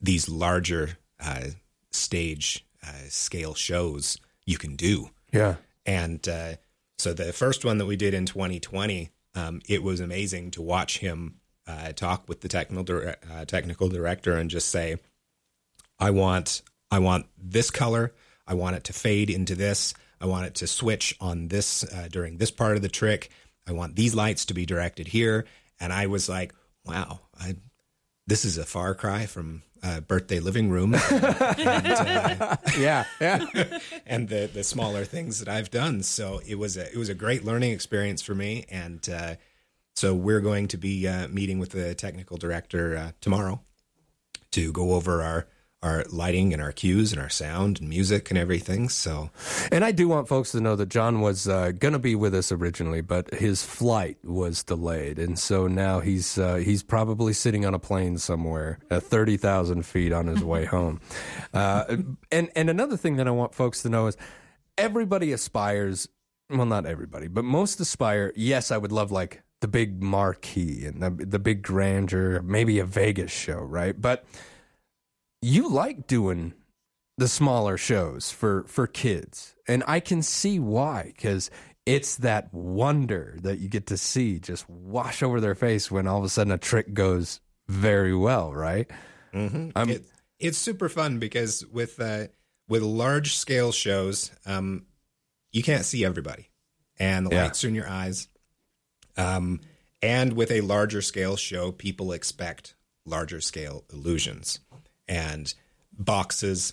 these larger uh, stage uh, scale shows you can do. Yeah. And uh, so the first one that we did in 2020, um, it was amazing to watch him uh, talk with the technical dir- uh, technical director and just say, "I want I want this color. I want it to fade into this. I want it to switch on this uh, during this part of the trick. I want these lights to be directed here." And I was like, "Wow, I, this is a far cry from uh, birthday living room." [laughs] and, uh, yeah, yeah. [laughs] and the the smaller things that I've done. So it was a it was a great learning experience for me, and uh, so we're going to be uh, meeting with the technical director uh, tomorrow to go over our our lighting and our cues and our sound and music and everything. So And I do want folks to know that John was uh, going to be with us originally, but his flight was delayed, and so now he's uh, he's probably sitting on a plane somewhere at thirty thousand feet on his way [laughs] home. Uh, and and another thing that I want folks to know is everybody aspires. Well, not everybody, but most aspire. Yes, I would love like the big marquee and the, the big grandeur, maybe a Vegas show, right? But you like doing the smaller shows for for kids and i can see why because it's that wonder that you get to see just wash over their face when all of a sudden a trick goes very well right Mhm. Um, It- it's super fun because with uh, with large scale shows, um, you can't see everybody, and the Yeah. lights are in your eyes. Um, and with a larger scale show, people expect larger scale illusions and boxes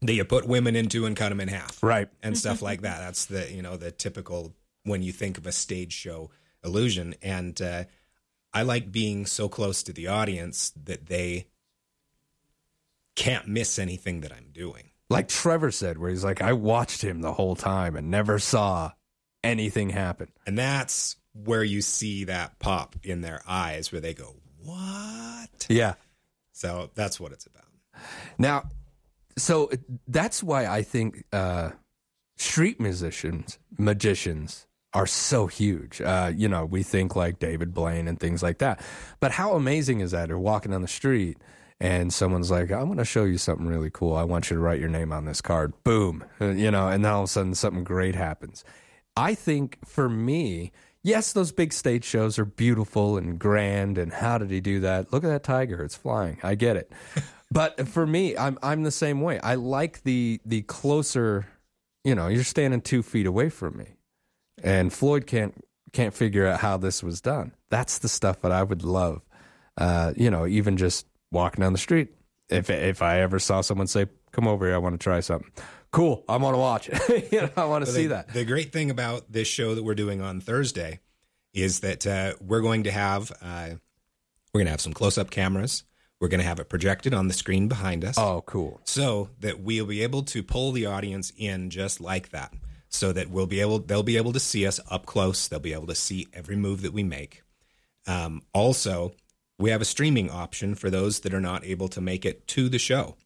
that you put women into and cut them in half, right, and stuff [laughs] like that. That's the you know the typical when you think of a stage show illusion, and uh, I like being so close to the audience that they can't miss anything that I'm doing. like trevor said where he's like i watched him the whole time and never saw anything happen And that's where you see that pop in their eyes where they go, What? yeah So that's what it's about. Now, so that's why I think uh, street musicians, magicians are so huge. Uh, you know, we think like David Blaine and things like that. But how amazing is that? You're walking down the street and someone's like, I'm going to show you something really cool. I want you to write your name on this card. Boom. You know, and then all of a sudden something great happens. I think for me, yes, those big stage shows are beautiful and grand. And how did he do that? Look at that tiger; it's flying. I get it. [laughs] but for me, I'm I'm the same way. I like the the closer. You know, you're standing two feet away from me, and Floyd can't can't figure out how this was done. That's the stuff that I would love. Uh, you know, even just walking down the street. If if I ever saw someone say, "Come over here, I want to try something," cool, I want to watch. [laughs] you know, I want to see the, that. The great thing about this show that we're doing on Thursday is that uh, we're going to have uh, we're going to have some close up cameras. We're going to have it projected on the screen behind us. Oh, cool! So that we'll be able to pull the audience in just like that. So that we'll be able they'll be able to see us up close. They'll be able to see every move that we make. Um, also, we have a streaming option for those that are not able to make it to the show.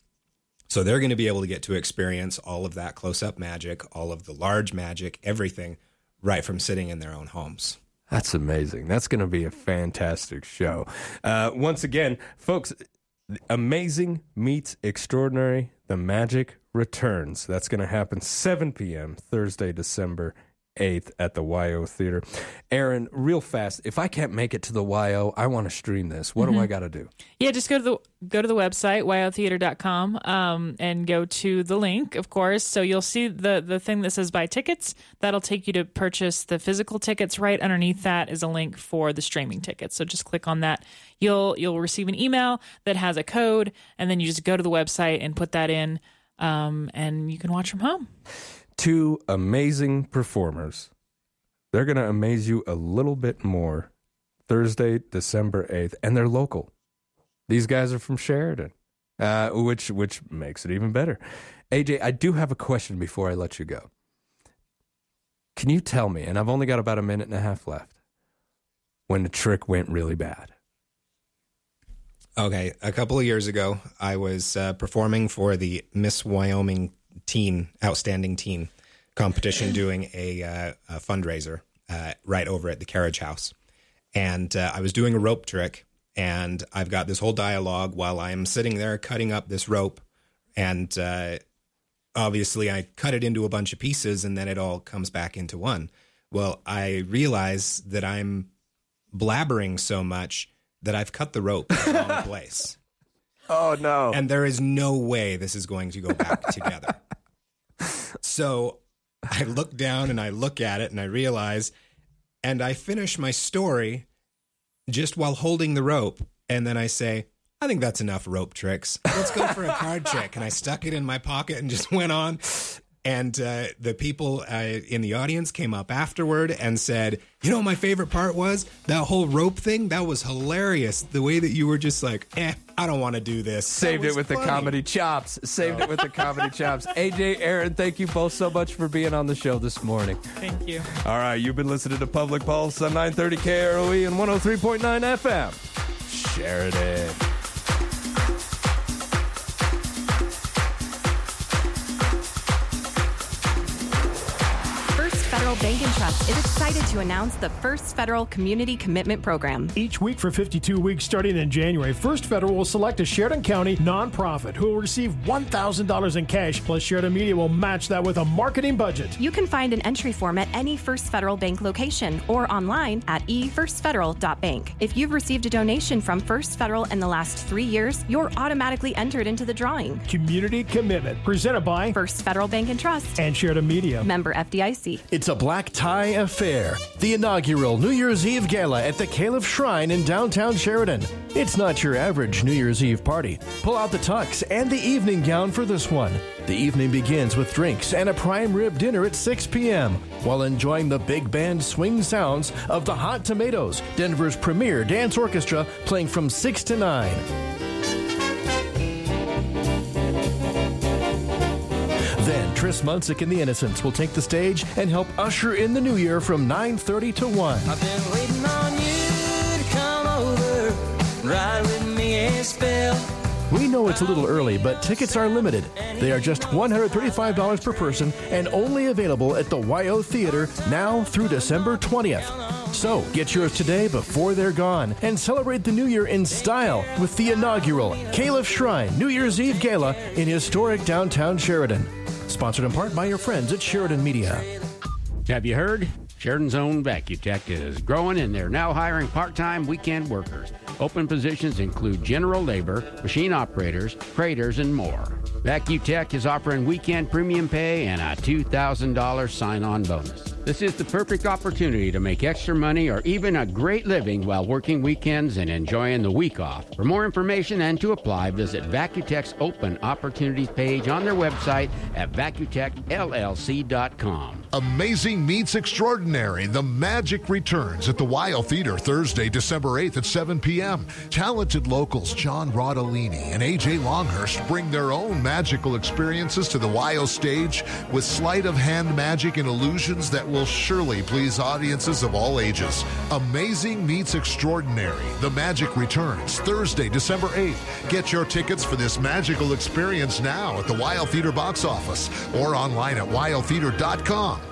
So they're going to be able to get to experience all of that close up magic, all of the large magic, everything right from sitting in their own homes. That's amazing. That's going to be a fantastic show. Uh, once again, folks, amazing meets extraordinary. The magic returns. That's going to happen 7 p.m. Thursday, December 8th at the WYO Theater. Aaron, real fast, if I can't make it to the WYO, I want to stream this. What do Mhm. I got to do? Yeah, just go to the go to the website wyotheater.com um, and go to the link, of course. So you'll see the the thing that says buy tickets. That'll take you to purchase the physical tickets. Right underneath that is a link for the streaming tickets. So just click on that. You'll you'll receive an email that has a code, and then you just go to the website and put that in, um, and you can watch from home. Two amazing performers. They're going to amaze you a little bit more Thursday, December 8th, and they're local. These guys are from Sheridan, uh, which which makes it even better. AJ, I do have a question before I let you go. Can you tell me, and I've only got about a minute and a half left, when the trick went really bad? Okay, a couple of years ago, I was uh, performing for the Miss Wyoming Teen Outstanding Teen competition, doing a, uh, a fundraiser uh, right over at the Carriage House, and uh, I was doing a rope trick, and I've got this whole dialogue while I'm sitting there cutting up this rope, and uh, obviously I cut it into a bunch of pieces, and then it all comes back into one. Well, I realize that I'm blabbering so much that I've cut the rope in the wrong [laughs] place. Oh no! And there is no way this is going to go back [laughs] together. So I look down and I look at it and I realize, and I finish my story just while holding the rope. And then I say, I think that's enough rope tricks. Let's go for a card trick. And I stuck it in my pocket and just went on. And uh, the people uh, in the audience came up afterward and said, You know, what my favorite part was that whole rope thing. That was hilarious. The way that you were just like, Eh, I don't want to do this. Saved it was with the comedy chops. Saved it with the comedy chops. [laughs] AJ, Aaron, thank you both so much for being on the show this morning. Thank you. All right, you've been listening to Public Pulse on 930 KROE and 103.9 FM. Sheridan. Federal Bank and Trust is excited to announce the First Federal Community Commitment Program. Each week for 52 weeks starting in January, First Federal will select a Sheridan County nonprofit who will receive $1,000 in cash, plus Sheridan Media will match that with a marketing budget. You can find an entry form at any First Federal Bank location or online at efirstfederal.bank. If you've received a donation from First Federal in the last three years, you're automatically entered into the drawing. Community Commitment, presented by First Federal Bank and Trust and Sheridan Media. Member FDIC. It's a black tie affair. The inaugural New Year's Eve gala at the Kalif Shrine in downtown Sheridan. It's not your average New Year's Eve party. Pull out the tux and the evening gown for this one. The evening begins with drinks and a prime rib dinner at 6 p.m. while enjoying the big band swing sounds of the Hot Tomatoes, Denver's premier dance orchestra, playing from 6 to 9. Tris Munsick and the Innocents will take the stage and help usher in the new year from 9:30 to 1. I've been waiting on you to come over ride with me a spell. We know it's a little early, but tickets are limited. They are just $135 per person and only available at the WYO Theater now through December 20th. So get yours today before they're gone and celebrate the new year in style with the inaugural Kalif Shrine New Year's Eve Gala in historic downtown Sheridan. Sponsored in part by your friends at Sheridan Media. Have you heard? Sheridan's own VacuTech is growing and they're now hiring part time weekend workers. Open positions include general labor, machine operators, freighters, and more. VacuTech is offering weekend premium pay and a $2,000 sign on bonus. This is the perfect opportunity to make extra money or even a great living while working weekends and enjoying the week off. For more information and to apply, visit VacuTech's open opportunities page on their website at vacutechllc.com. Amazing Meets Extraordinary. The magic returns at the WYO Theater Thursday, December 8th at 7 p.m. Talented locals John Rodolini and AJ Longhurst bring their own magical experiences to the WYO stage with sleight of hand magic and illusions that will surely please audiences of all ages. Amazing Meets Extraordinary. The magic returns Thursday, December 8th. Get your tickets for this magical experience now at the WYO Theater box office or online at wyotheater.com.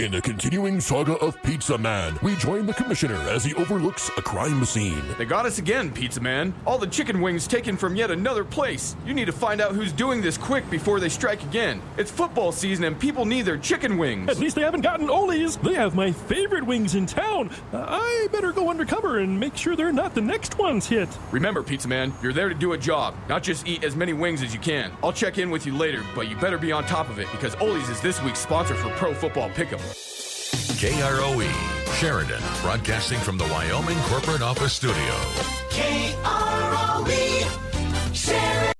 In the continuing saga of Pizza Man, we join the commissioner as he overlooks a crime scene. They got us again, Pizza Man. All the chicken wings taken from yet another place. You need to find out who's doing this quick before they strike again. It's football season and people need their chicken wings. At least they haven't gotten Ole's. They have my favorite wings in town. Uh, I better go undercover and make sure they're not the next ones hit. Remember, Pizza Man, you're there to do a job, not just eat as many wings as you can. I'll check in with you later, but you better be on top of it because Ole's is this week's sponsor for Pro Football Pick'em. KROE, Sheridan, broadcasting from the Wyoming Corporate Office Studio. KROE, Sheridan.